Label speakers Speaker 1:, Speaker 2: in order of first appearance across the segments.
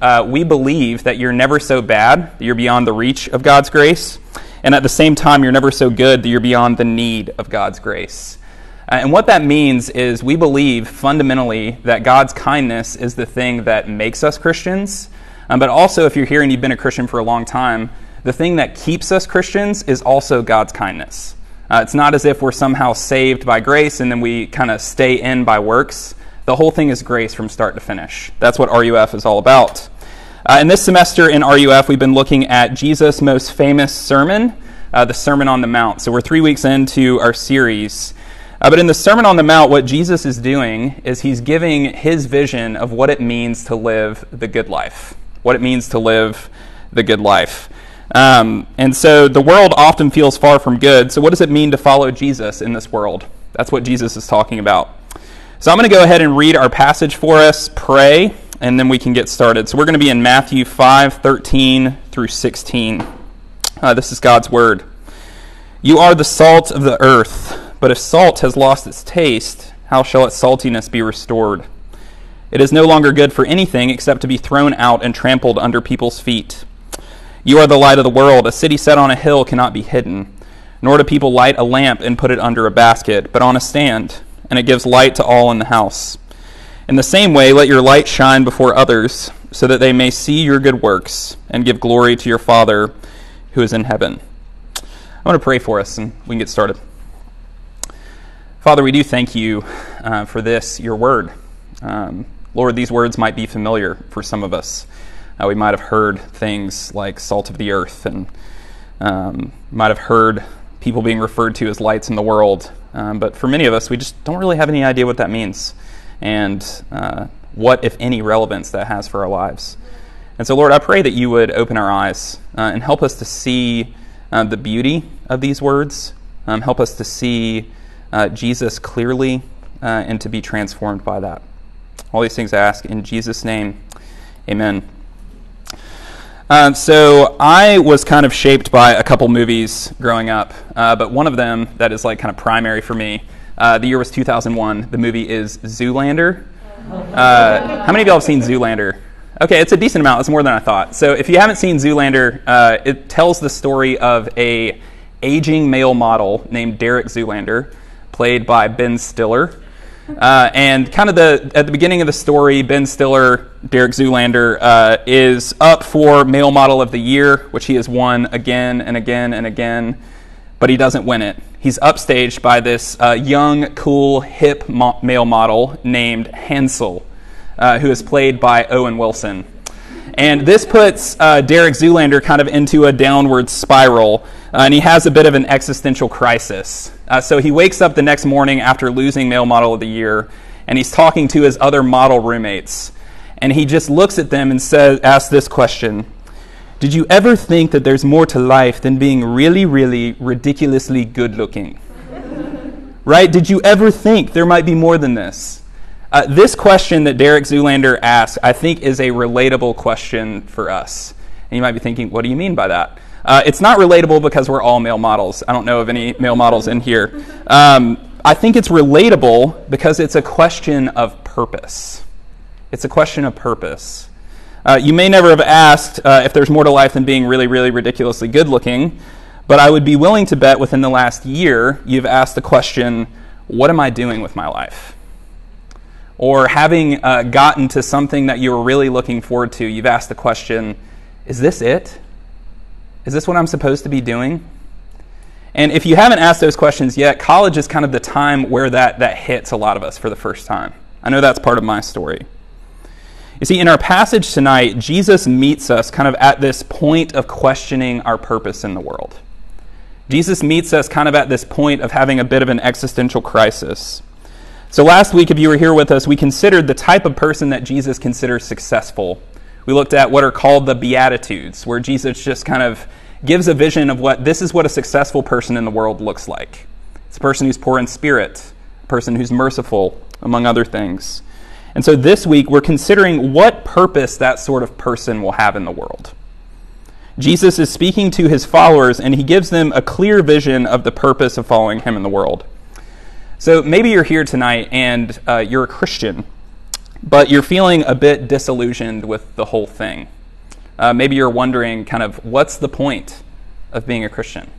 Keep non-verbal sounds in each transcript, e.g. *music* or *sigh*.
Speaker 1: uh, we believe that you're never so bad that you're beyond the reach of God's grace, and at the same time, you're never so good that you're beyond the need of God's grace. Uh, and what that means is we believe fundamentally that God's kindness is the thing that makes us Christians. Um, but also, if you're here and you've been a Christian for a long time, the thing that keeps us Christians is also God's kindness. Uh, it's not as if we're somehow saved by grace and then we kind of stay in by works. The whole thing is grace from start to finish. That's what RUF is all about. Uh, in this semester in RUF, we've been looking at Jesus' most famous sermon, uh, the Sermon on the Mount. So we're three weeks into our series. Uh, but in the Sermon on the Mount, what Jesus is doing is he's giving his vision of what it means to live the good life, what it means to live the good life. Um, and so the world often feels far from good. So, what does it mean to follow Jesus in this world? That's what Jesus is talking about. So, I'm going to go ahead and read our passage for us, pray, and then we can get started. So, we're going to be in Matthew 5 13 through 16. Uh, this is God's word. You are the salt of the earth. But if salt has lost its taste, how shall its saltiness be restored? It is no longer good for anything except to be thrown out and trampled under people's feet. You are the light of the world. A city set on a hill cannot be hidden. Nor do people light a lamp and put it under a basket, but on a stand, and it gives light to all in the house. In the same way, let your light shine before others, so that they may see your good works and give glory to your Father who is in heaven. I want to pray for us, and we can get started. Father, we do thank you uh, for this, your word. Um, Lord, these words might be familiar for some of us. Uh, we might have heard things like salt of the earth, and um, might have heard people being referred to as lights in the world. Um, but for many of us, we just don't really have any idea what that means and uh, what, if any, relevance that has for our lives. And so, Lord, I pray that you would open our eyes uh, and help us to see uh, the beauty of these words, um, help us to see uh, Jesus clearly uh, and to be transformed by that. All these things I ask in Jesus' name. Amen. Uh, so I was kind of shaped by a couple movies growing up, uh, but one of them that is like kind of primary for me. Uh, the year was 2001. The movie is Zoolander. Uh, how many of y'all have seen Zoolander? Okay, it's a decent amount. It's more than I thought. So if you haven't seen Zoolander, uh, it tells the story of a aging male model named Derek Zoolander played by Ben Stiller. Uh, and kind of the at the beginning of the story, Ben Stiller, Derek Zoolander, uh, is up for Male Model of the Year, which he has won again and again and again, but he doesn't win it. He's upstaged by this uh, young, cool, hip mo- male model named Hansel, uh, who is played by Owen Wilson. And this puts uh, Derek Zoolander kind of into a downward spiral, uh, and he has a bit of an existential crisis. Uh, so he wakes up the next morning after losing Male Model of the Year, and he's talking to his other model roommates. And he just looks at them and says, asks this question Did you ever think that there's more to life than being really, really ridiculously good looking? right? Did you ever think there might be more than this? Uh, this question that Derek Zoolander asks, I think, is a relatable question for us. And you might be thinking, what do you mean by that? Uh, it's not relatable because we're all male models. I don't know of any male models in here. Um, I think it's relatable because it's a question of purpose. It's a question of purpose. Uh, you may never have asked uh, if there's more to life than being really, really ridiculously good looking, but I would be willing to bet within the last year you've asked the question, what am I doing with my life? or having uh, gotten to something that you were really looking forward to, you've asked the question, is this it? Is this what I'm supposed to be doing? And if you haven't asked those questions yet, college is kind of the time where that, that hits a lot of us for the first time. I know that's part of my story. You see, in our passage tonight, Jesus meets us kind of at this point of questioning our purpose in the world. Jesus meets us kind of at this point of having a bit of an existential crisis. So, last week, if you were here with us, we considered the type of person that Jesus considers successful. We looked at what are called the Beatitudes, where Jesus just kind of gives a vision of what this is what a successful person in the world looks like. It's a person who's poor in spirit, a person who's merciful, among other things. And so this week, we're considering what purpose that sort of person will have in the world. Jesus is speaking to his followers, and he gives them a clear vision of the purpose of following him in the world. So maybe you're here tonight and uh, you're a Christian, but you're feeling a bit disillusioned with the whole thing. Uh, maybe you're wondering, kind of, what's the point of being a Christian?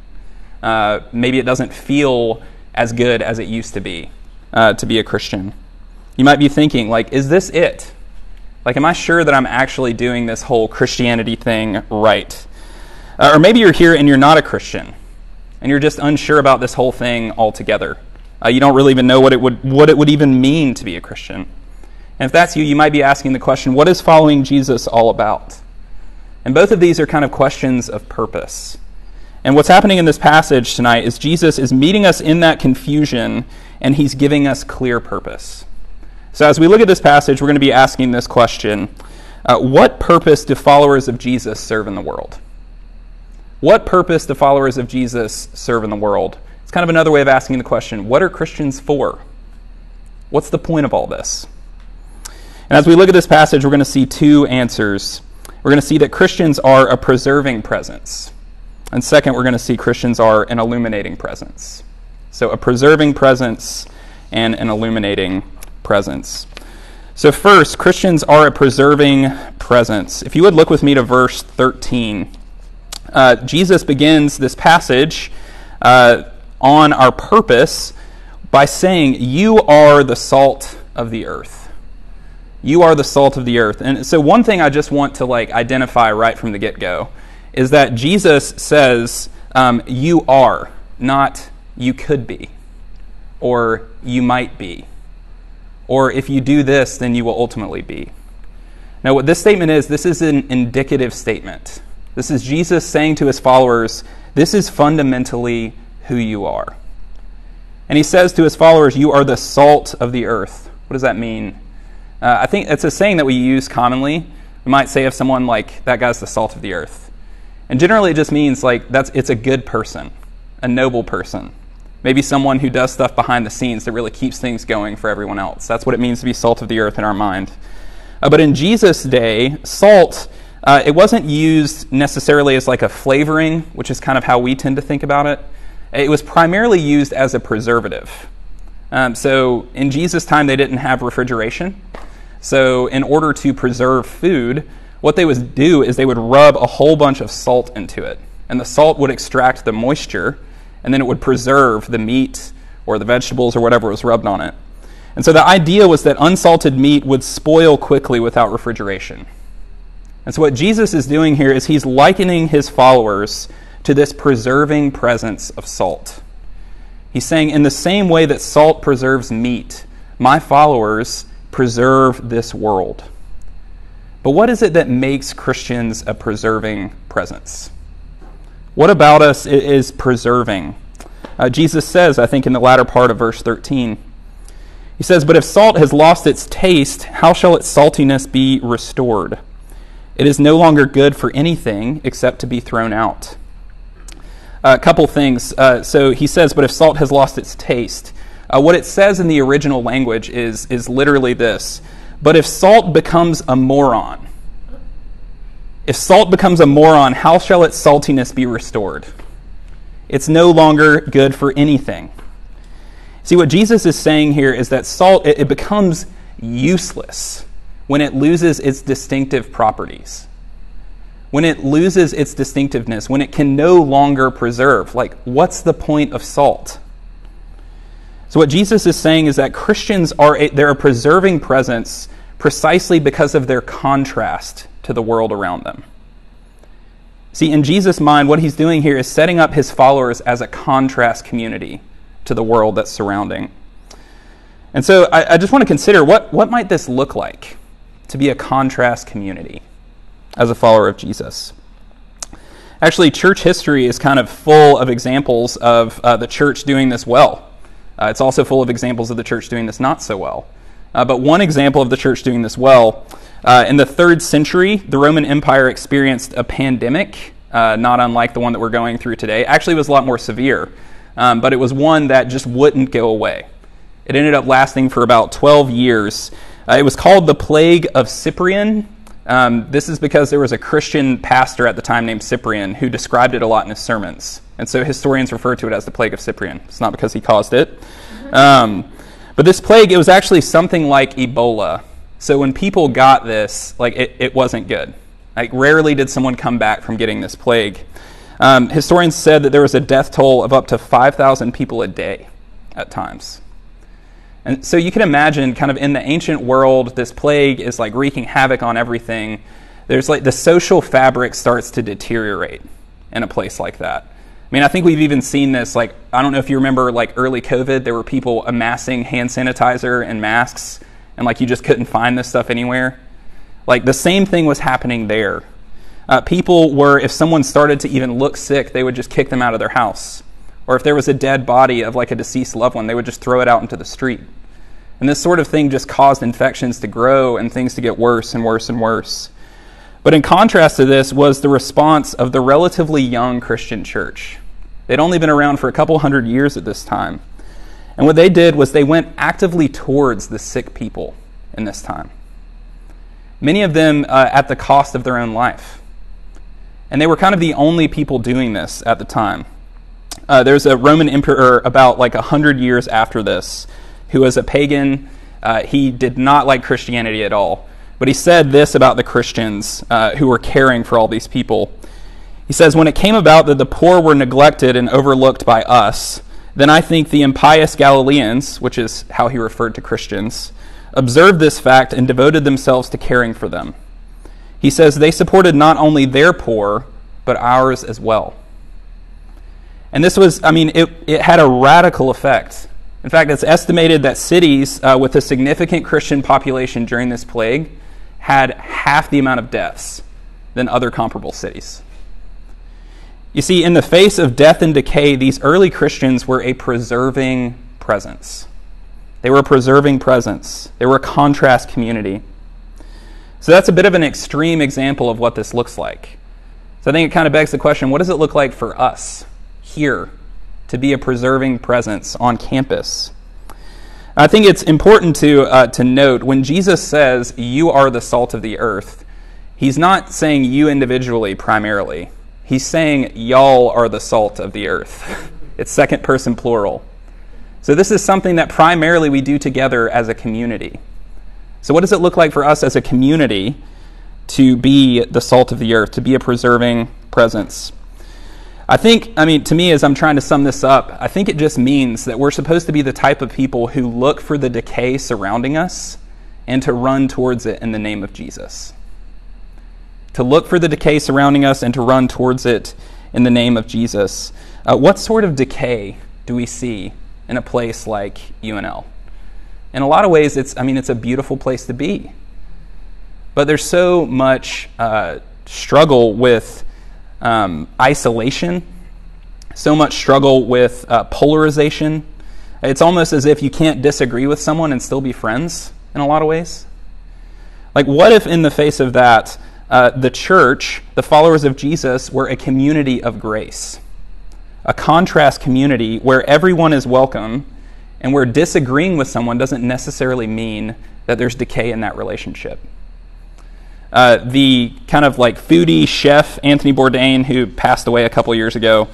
Speaker 1: Uh, maybe it doesn't feel as good as it used to be uh, to be a Christian. You might be thinking, like, is this it? Like, am I sure that I'm actually doing this whole Christianity thing right? Uh, or maybe you're here and you're not a Christian, and you're just unsure about this whole thing altogether. Uh, you don't really even know what it would what it would even mean to be a Christian. And if that's you, you might be asking the question, what is following Jesus all about? And both of these are kind of questions of purpose. And what's happening in this passage tonight is Jesus is meeting us in that confusion and he's giving us clear purpose. So, as we look at this passage, we're going to be asking this question uh, What purpose do followers of Jesus serve in the world? What purpose do followers of Jesus serve in the world? It's kind of another way of asking the question What are Christians for? What's the point of all this? And as we look at this passage, we're going to see two answers. We're going to see that Christians are a preserving presence. And second, we're going to see Christians are an illuminating presence. So, a preserving presence and an illuminating presence. So, first, Christians are a preserving presence. If you would look with me to verse 13, uh, Jesus begins this passage uh, on our purpose by saying, You are the salt of the earth. You are the salt of the earth. And so, one thing I just want to like identify right from the get go is that Jesus says, um, You are, not you could be, or you might be or if you do this, then you will ultimately be. Now, what this statement is, this is an indicative statement. This is Jesus saying to his followers, This is fundamentally who you are. And he says to his followers, You are the salt of the earth. What does that mean? Uh, I think it's a saying that we use commonly. We might say of someone like, That guy's the salt of the earth. And generally, it just means like that's it's a good person, a noble person. Maybe someone who does stuff behind the scenes that really keeps things going for everyone else. That's what it means to be salt of the earth in our mind. Uh, but in Jesus' day, salt, uh, it wasn't used necessarily as like a flavoring, which is kind of how we tend to think about it. It was primarily used as a preservative. Um, so in Jesus' time, they didn't have refrigeration. So in order to preserve food, what they would do is they would rub a whole bunch of salt into it. And the salt would extract the moisture and then it would preserve the meat or the vegetables or whatever was rubbed on it. And so the idea was that unsalted meat would spoil quickly without refrigeration. And so what Jesus is doing here is he's likening his followers to this preserving presence of salt. He's saying, in the same way that salt preserves meat, my followers preserve this world. But what is it that makes Christians a preserving presence? What about us is preserving? Uh, Jesus says, I think, in the latter part of verse 13, he says, But if salt has lost its taste, how shall its saltiness be restored? It is no longer good for anything except to be thrown out. A couple things. Uh, so he says, But if salt has lost its taste, uh, what it says in the original language is, is literally this But if salt becomes a moron, if salt becomes a moron, how shall its saltiness be restored? It's no longer good for anything. See, what Jesus is saying here is that salt, it, becomes useless when it loses its distinctive properties. When it loses its distinctiveness, when it can no longer preserve. Like, what's the point of salt? So, what Jesus is saying is that Christians are a, they're a preserving presence precisely because of their contrast to the world around them. See, in Jesus' mind, what he's doing here is setting up his followers as a contrast community to the world that's surrounding. And so I, I, just want to consider what, what might this look like to be a contrast community as a follower of Jesus? Actually, church history is kind of full of examples of uh, the church doing this well. Uh, it's also full of examples of the church doing this not so well. Uh, but one example of the church doing this well uh, in the third century, the Roman Empire experienced a pandemic, uh, not unlike the one that we're going through today. Actually, was a lot more severe, um, but it was one that just wouldn't go away. It ended up lasting for about 12 years. Uh, it was called the Plague of Cyprian. Um, this is because there was a Christian pastor at the time named Cyprian who described it a lot in his sermons. And so historians refer to it as the Plague of Cyprian. It's not because he caused it. Um, but this plague, it was actually something like Ebola So when people got this, like it, it wasn't good. Like rarely did someone come back from getting this plague. Um, historians said that there was a death toll of up to 5,000 people a day at times. And so you can imagine, kind of in the ancient world, this plague is like wreaking havoc on everything. There's like the social fabric starts to deteriorate in a place like that. I mean, I think we've even seen this. Like, I don't know if you remember, like early COVID, there were people amassing hand sanitizer and masks and like you just couldn't find this stuff anywhere. Like the same thing was happening there. Uh, people were, if someone started to even look sick, they would just kick them out of their house. Or if there was a dead body of like a deceased loved one, they would just throw it out into the street. And this sort of thing just caused infections to grow and things to get worse and worse and worse. But in contrast to this was the response of the relatively young Christian church. They'd only been around for a couple hundred years at this time. And what they did was they went actively towards the sick people in this time. Many of them uh, at the cost of their own life. And they were kind of the only people doing this at the time. Uh, there's a Roman emperor about like a hundred years after this who was a pagan. Uh, he did not like Christianity at all. But he said this about the Christians uh, who were caring for all these people. He says, When it came about that the poor were neglected and overlooked by us, then I think the impious Galileans, which is how he referred to Christians, observed this fact and devoted themselves to caring for them. He says they supported not only their poor, but ours as well. And this was, I mean, it, it had a radical effect. In fact, it's estimated that cities uh, with a significant Christian population during this plague had half the amount of deaths than other comparable cities. You see, in the face of death and decay, these early Christians were a preserving presence. They were a preserving presence. They were a contrast community. So that's a bit of an extreme example of what this looks like. So I think it kind of begs the question what does it look like for us here to be a preserving presence on campus? I think it's important to, uh, to note when Jesus says, You are the salt of the earth, he's not saying you individually primarily. He's saying, Y'all are the salt of the earth. *laughs* it's second person plural. So, this is something that primarily we do together as a community. So, what does it look like for us as a community to be the salt of the earth, to be a preserving presence? I think, I mean, to me, as I'm trying to sum this up, I think it just means that we're supposed to be the type of people who look for the decay surrounding us and to run towards it in the name of Jesus to look for the decay surrounding us and to run towards it in the name of Jesus. Uh, what sort of decay do we see in a place like UNL? In a lot of ways, it's, I mean, it's a beautiful place to be. But there's so much uh, struggle with um, isolation, so much struggle with uh, polarization. It's almost as if you can't disagree with someone and still be friends in a lot of ways. Like, what if, in the face of that, uh, the church, the followers of Jesus, were a community of grace, a contrast community where everyone is welcome and where disagreeing with someone doesn't necessarily mean that there's decay in that relationship. Uh, the kind of like foodie chef Anthony Bourdain, who passed away a couple years ago,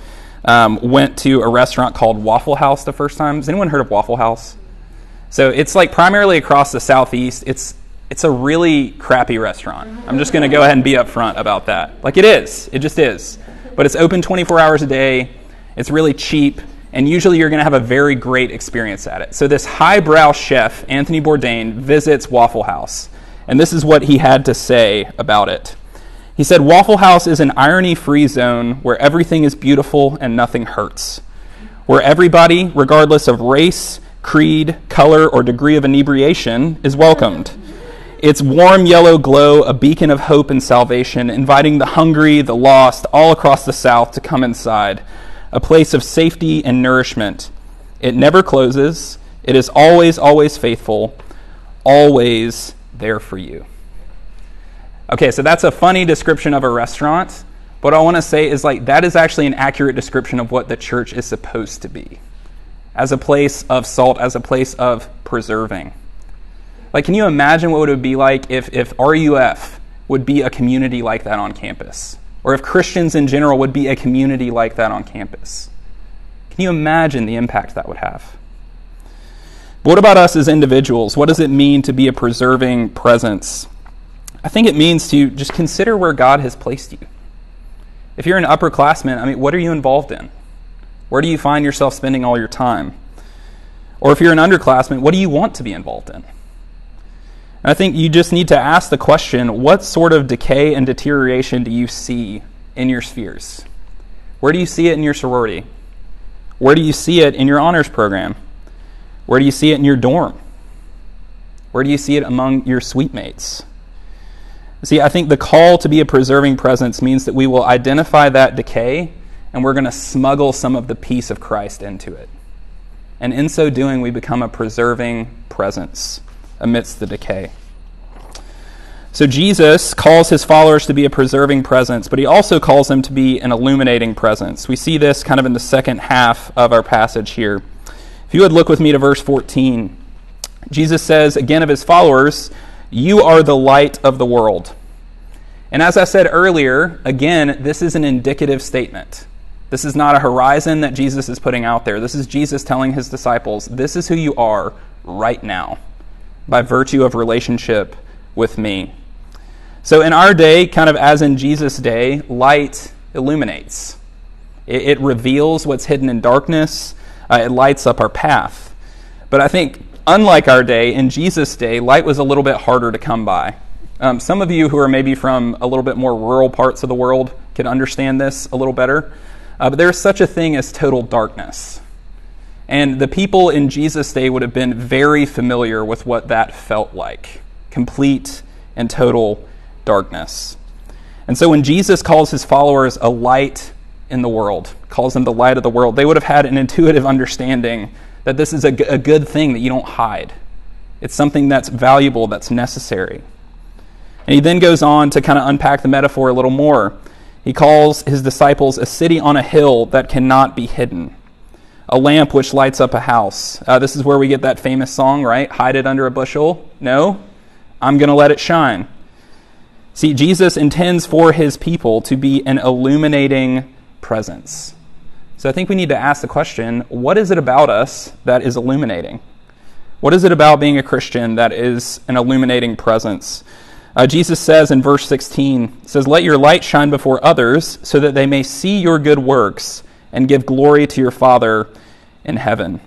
Speaker 1: um, went to a restaurant called Waffle House the first time. Has anyone heard of Waffle House? So it's like primarily across the southeast. It's it's a really crappy restaurant. I'm just going to go ahead and be upfront about that. Like it is, it just is. But it's open 24 hours a day. It's really cheap, and usually you're going to have a very great experience at it. So this highbrow chef, Anthony Bourdain, visits Waffle House, and this is what he had to say about it. He said, Waffle House is an irony free zone where everything is beautiful and nothing hurts, where everybody, regardless of race, creed, color, or degree of inebriation, is welcomed its warm yellow glow, a beacon of hope and salvation, inviting the hungry, the lost, all across the South to come inside, a place of safety and nourishment. It never closes, it is always, always faithful, always there for you. Okay, so that's a funny description of a restaurant. What I want to say is like that is actually an accurate description of what the church is supposed to be as a place of salt, as a place of preserving. Like, can you imagine what it would be like if, if RUF would be a community like that on campus? Or if Christians in general would be a community like that on campus? Can you imagine the impact that would have? But what about us as individuals? What does it mean to be a preserving presence? I think it means to just consider where God has placed you. If you're an upperclassman, I mean, what are you involved in? Where do you find yourself spending all your time? Or if you're an underclassman, what do you want to be involved in? I think you just need to ask the question what sort of decay and deterioration do you see in your spheres? Where do you see it in your sorority? Where do you see it in your honors program? Where do you see it in your dorm? Where do you see it among your suite mates? See, I think the call to be a preserving presence means that we will identify that decay and we're going to smuggle some of the peace of Christ into it. And in so doing, we become a preserving presence amidst the decay. So Jesus calls his followers to be a preserving presence, but he also calls them to be an illuminating presence. We see this kind of in the second half of our passage here. If you would look with me to verse 14, Jesus says again of his followers, You are the light of the world. And as I said earlier, again, this is an indicative statement. This is not a horizon that Jesus is putting out there. This is Jesus telling his disciples, This is who you are right now by virtue of relationship with me. So, in our day, kind of as in Jesus' day, light illuminates. It, it reveals what's hidden in darkness, uh, it lights up our path. But I think, unlike our day, in Jesus' day, light was a little bit harder to come by. Um, some of you who are maybe from a little bit more rural parts of the world can understand this a little better. Uh, but there's such a thing as total darkness. And the people in Jesus' day would have been very familiar with what that felt like complete and total darkness. And so when Jesus calls his followers a light in the world, calls them the light of the world, they would have had an intuitive understanding that this is a, good thing that you don't hide. It's something that's valuable, that's necessary. And he then goes on to kind of unpack the metaphor a little more. He calls his disciples a city on a hill that cannot be hidden a lamp which lights up a house. Uh, this is where we get that famous song, right? Hide it under a bushel. No, I'm going to let it shine. See, Jesus intends for his people to be an illuminating presence. So I think we need to ask the question what is it about us that is illuminating? What is it about being a Christian that is an illuminating presence? Uh, Jesus says in verse 16, says, Let your light shine before others so that they may see your good works and give glory to your Father in heaven.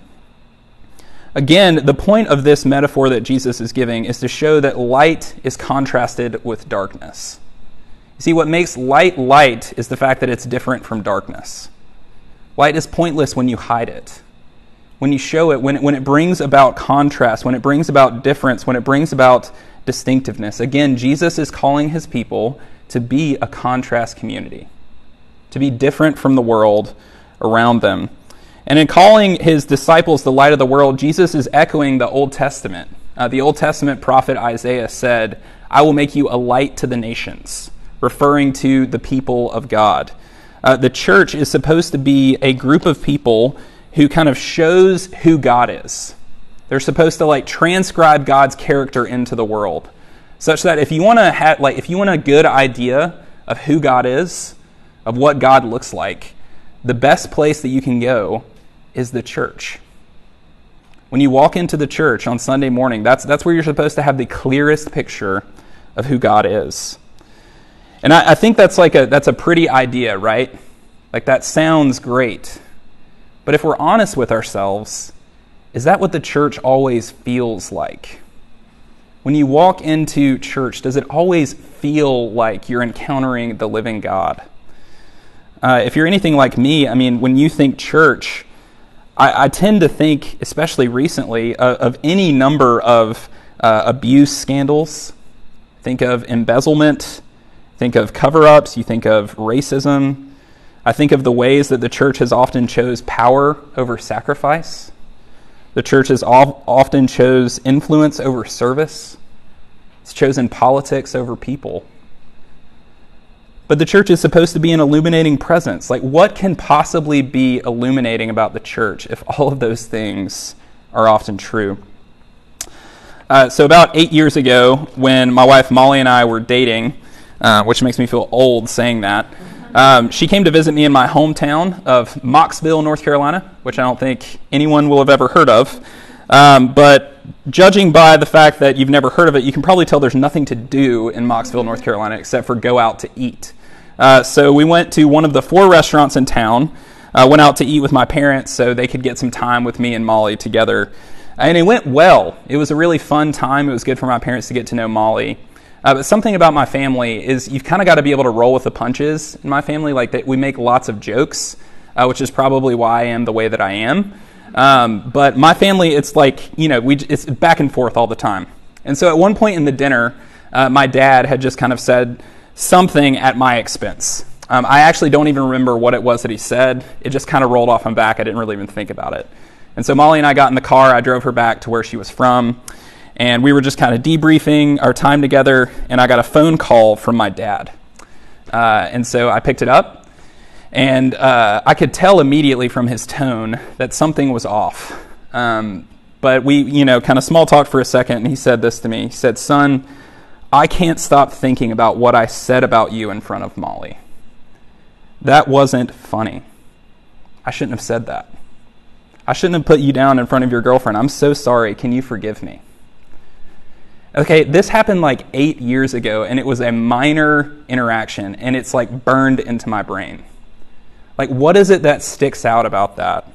Speaker 1: Again, the point of this metaphor that Jesus is giving is to show that light is contrasted with darkness. You see, what makes light light is the fact that it's different from darkness. Light is pointless when you hide it. When you show it, when it, when it brings about contrast, when it brings about difference, when it brings about distinctiveness. Again, Jesus is calling his people to be a contrast community, to be different from the world around them. And in calling his disciples the light of the world, Jesus is echoing the Old Testament. Uh, the Old Testament prophet Isaiah said, I will make you a light to the nations, referring to the people of God. Uh, the church is supposed to be a group of people who kind of shows who God is. They're supposed to like transcribe God's character into the world, such that if you want to have like if you want a good idea of who God is, of what God looks like, the best place that you can go is the church. When you walk into the church on Sunday morning, that's, that's where you're supposed to have the clearest picture of who God is. And I, I think that's like a that's a pretty idea, right? Like that sounds great. But if we're honest with ourselves, is that what the church always feels like? When you walk into church, does it always feel like you're encountering the living God? Uh, if you're anything like me, I mean, when you think church, I, I tend to think, especially recently, uh, of any number of uh, abuse scandals. Think of embezzlement, think of cover ups, you think of racism. I think of the ways that the church has often chose power over sacrifice. The church has often chose influence over service. It's chosen politics over people. But the church is supposed to be an illuminating presence. Like, what can possibly be illuminating about the church if all of those things are often true? Uh, so, about eight years ago, when my wife Molly and I were dating, uh, which makes me feel old saying that, um, she came to visit me in my hometown of Mocksville, North Carolina, which I don't think anyone will have ever heard of. Um, but judging by the fact that you've never heard of it, you can probably tell there's nothing to do in Mocksville, North Carolina, except for go out to eat. Uh, so we went to one of the four restaurants in town. Uh, went out to eat with my parents so they could get some time with me and Molly together. And it went well. It was a really fun time. It was good for my parents to get to know Molly. Uh, but something about my family is you've kind of got to be able to roll with the punches in my family. Like that, we make lots of jokes, uh, which is probably why I am the way that I am. Um, but my family, it's like you know, we it's back and forth all the time. And so at one point in the dinner, uh, my dad had just kind of said something at my expense. Um, I actually don't even remember what it was that he said. It just kind of rolled off my back. I didn't really even think about it. And so Molly and I got in the car. I drove her back to where she was from and we were just kind of debriefing our time together, and I got a phone call from my dad. Uh, and so I picked it up, and uh, I could tell immediately from his tone that something was off. Um, but we, you know, kind of small talked for a second, and he said this to me. He said, Son, I can't stop thinking about what I said about you in front of Molly. That wasn't funny. I shouldn't have said that. I shouldn't have put you down in front of your girlfriend. I'm so sorry. Can you forgive me? Okay, this happened like eight years ago, and it was a minor interaction, and it's like burned into my brain. Like, what is it that sticks out about that?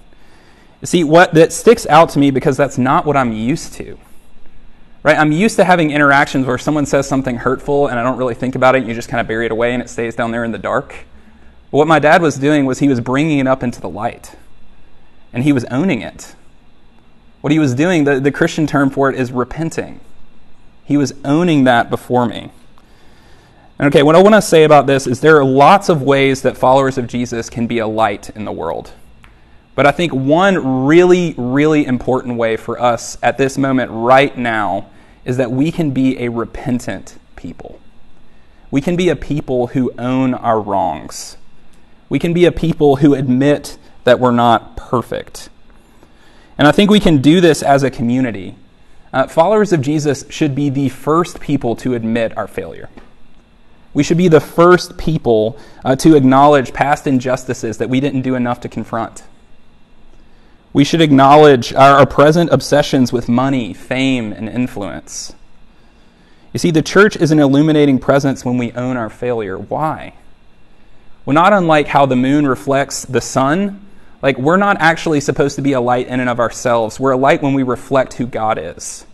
Speaker 1: See, what that sticks out to me because that's not what I'm used to. Right? I'm used to having interactions where someone says something hurtful and I don't really think about it, you just kind of bury it away and it stays down there in the dark. But what my dad was doing was he was bringing it up into the light, and he was owning it. What he was doing, the, the Christian term for it is repenting. He was owning that before me. And okay, what I want to say about this is there are lots of ways that followers of Jesus can be a light in the world. But I think one really, really important way for us at this moment right now is that we can be a repentant people. We can be a people who own our wrongs. We can be a people who admit that we're not perfect. And I think we can do this as a community uh, followers of Jesus should be the first people to admit our failure. We should be the first people uh, to acknowledge past injustices that we didn't do enough to confront. We should acknowledge our, our present obsessions with money, fame, and influence. You see, the church is an illuminating presence when we own our failure. Why? Well, not unlike how the moon reflects the sun, like, we're not actually supposed to be a light in and of ourselves. We're a light when we reflect who God is.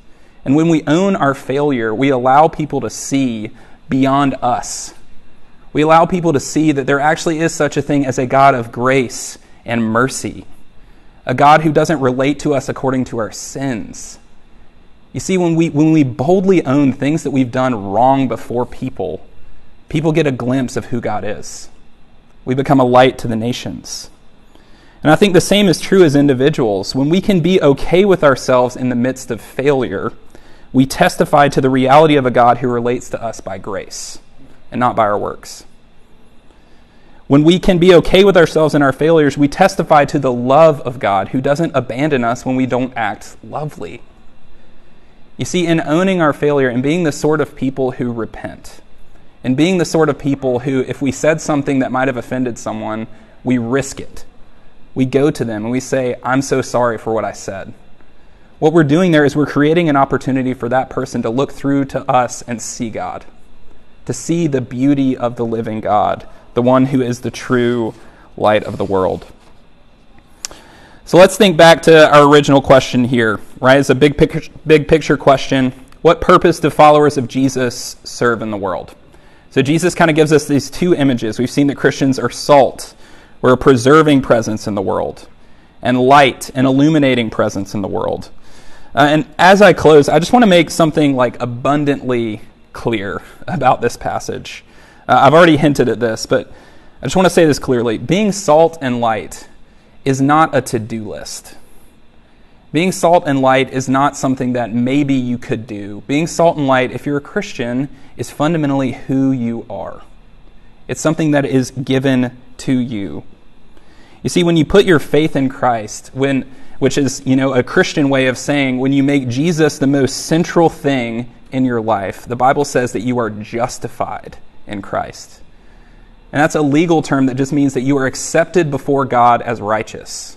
Speaker 1: And when we own our failure, we allow people to see beyond us. We allow people to see that there actually is such a thing as a God of grace and mercy, a God who doesn't relate to us according to our sins. You see, when we, when we boldly own things that we've done wrong before people, people get a glimpse of who God is. We become a light to the nations. And I think the same is true as individuals. When we can be okay with ourselves in the midst of failure, we testify to the reality of a God who relates to us by grace and not by our works. When we can be okay with ourselves and our failures, we testify to the love of God who doesn't abandon us when we don't act lovely. You see, in owning our failure and being the sort of people who repent, and being the sort of people who, if we said something that might have offended someone, we risk it we go to them and we say, I'm so sorry for what I said. What we're doing there is we're creating an opportunity for that person to look through to us and see God, to see the beauty of the living God, the one who is the true light of the world. So let's think back to our original question here, right? It's a big picture, big picture question. What purpose do followers of Jesus serve in the world? So Jesus kind of gives us these two images. We've seen that Christians are salt we're a preserving presence in the world, and light, an illuminating presence in the world. Uh, and as I close, I just want to make something like abundantly clear *laughs* about this passage. Uh, I've already hinted at this, but I just want to say this clearly. Being salt and light is not a to do list. Being salt and light is not something that maybe you could do. Being salt and light, if you're a Christian, is fundamentally who you are. It's something that is given to you. You see, when you put your faith in Christ, when, which is, you know, a Christian way of saying when you make Jesus the most central thing in your life, the Bible says that you are justified in Christ. And that's a legal term that just means that you are accepted before God as righteous.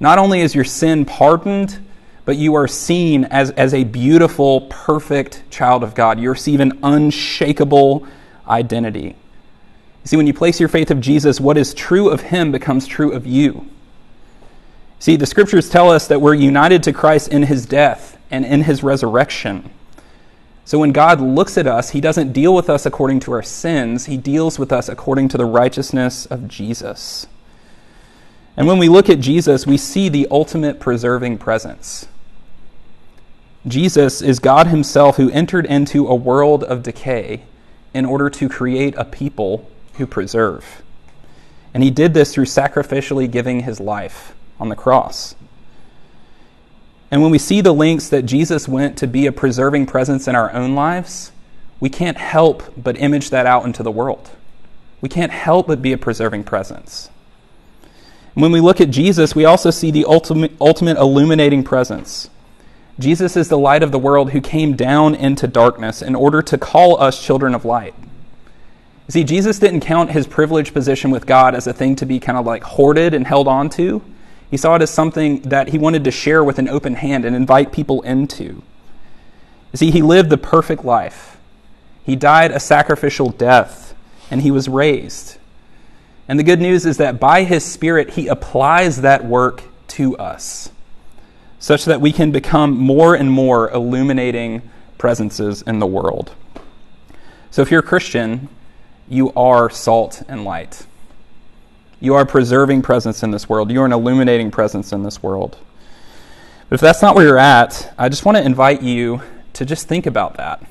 Speaker 1: Not only is your sin pardoned, but you are seen as, as a beautiful, perfect child of God. You receive an unshakable identity. See, when you place your faith of Jesus, what is true of him becomes true of you. See, the scriptures tell us that we're united to Christ in his death and in his resurrection. So when God looks at us, he doesn't deal with us according to our sins, he deals with us according to the righteousness of Jesus. And when we look at Jesus, we see the ultimate preserving presence. Jesus is God himself who entered into a world of decay in order to create a people who preserve. And he did this through sacrificially giving his life on the cross. And when we see the links that Jesus went to be a preserving presence in our own lives, we can't help but image that out into the world. We can't help but be a preserving presence. And when we look at Jesus, we also see the ultimate, ultimate illuminating presence. Jesus is the light of the world who came down into darkness in order to call us children of light. See, Jesus didn't count his privileged position with God as a thing to be kind of like hoarded and held on to. He saw it as something that he wanted to share with an open hand and invite people into. You See, he lived the perfect life. He died a sacrificial death, and he was raised. And the good news is that by his Spirit, he applies that work to us, such that we can become more and more illuminating presences in the world. So if you're a Christian, you are salt and light. You are preserving presence in this world. You are an illuminating presence in this world. But if that's not where you're at, I just want to invite you to just think about that.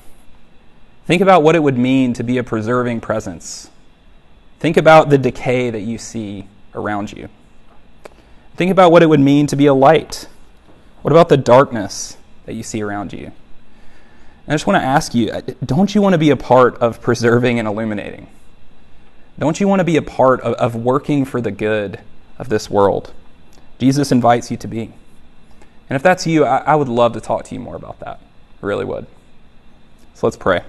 Speaker 1: Think about what it would mean to be a preserving presence. Think about the decay that you see around you. Think about what it would mean to be a light. What about the darkness that you see around you? And I just want to ask you uh, don't you want to be a part of preserving and illuminating? Don't you want to be a part of, of working for the good of this world? Jesus invites you to be. And if that's you, I, I would love to talk to you more about that. I really would. So let's pray.